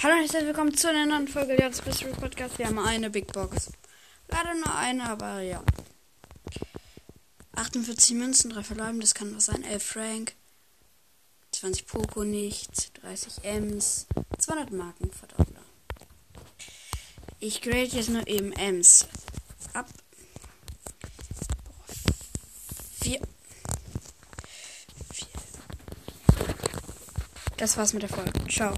Hallo und herzlich willkommen zu einer neuen Folge des Mystery Podcast. Wir haben eine Big Box. Leider nur eine, aber ja. 48 Münzen, 3 Verleihen, das kann was sein. 11 Frank, 20 Poco nichts, 30 Ms, 200 Marken, Verdoppler. Ich grade jetzt nur eben Ms ab. 4. Das war's mit der Folge. Ciao.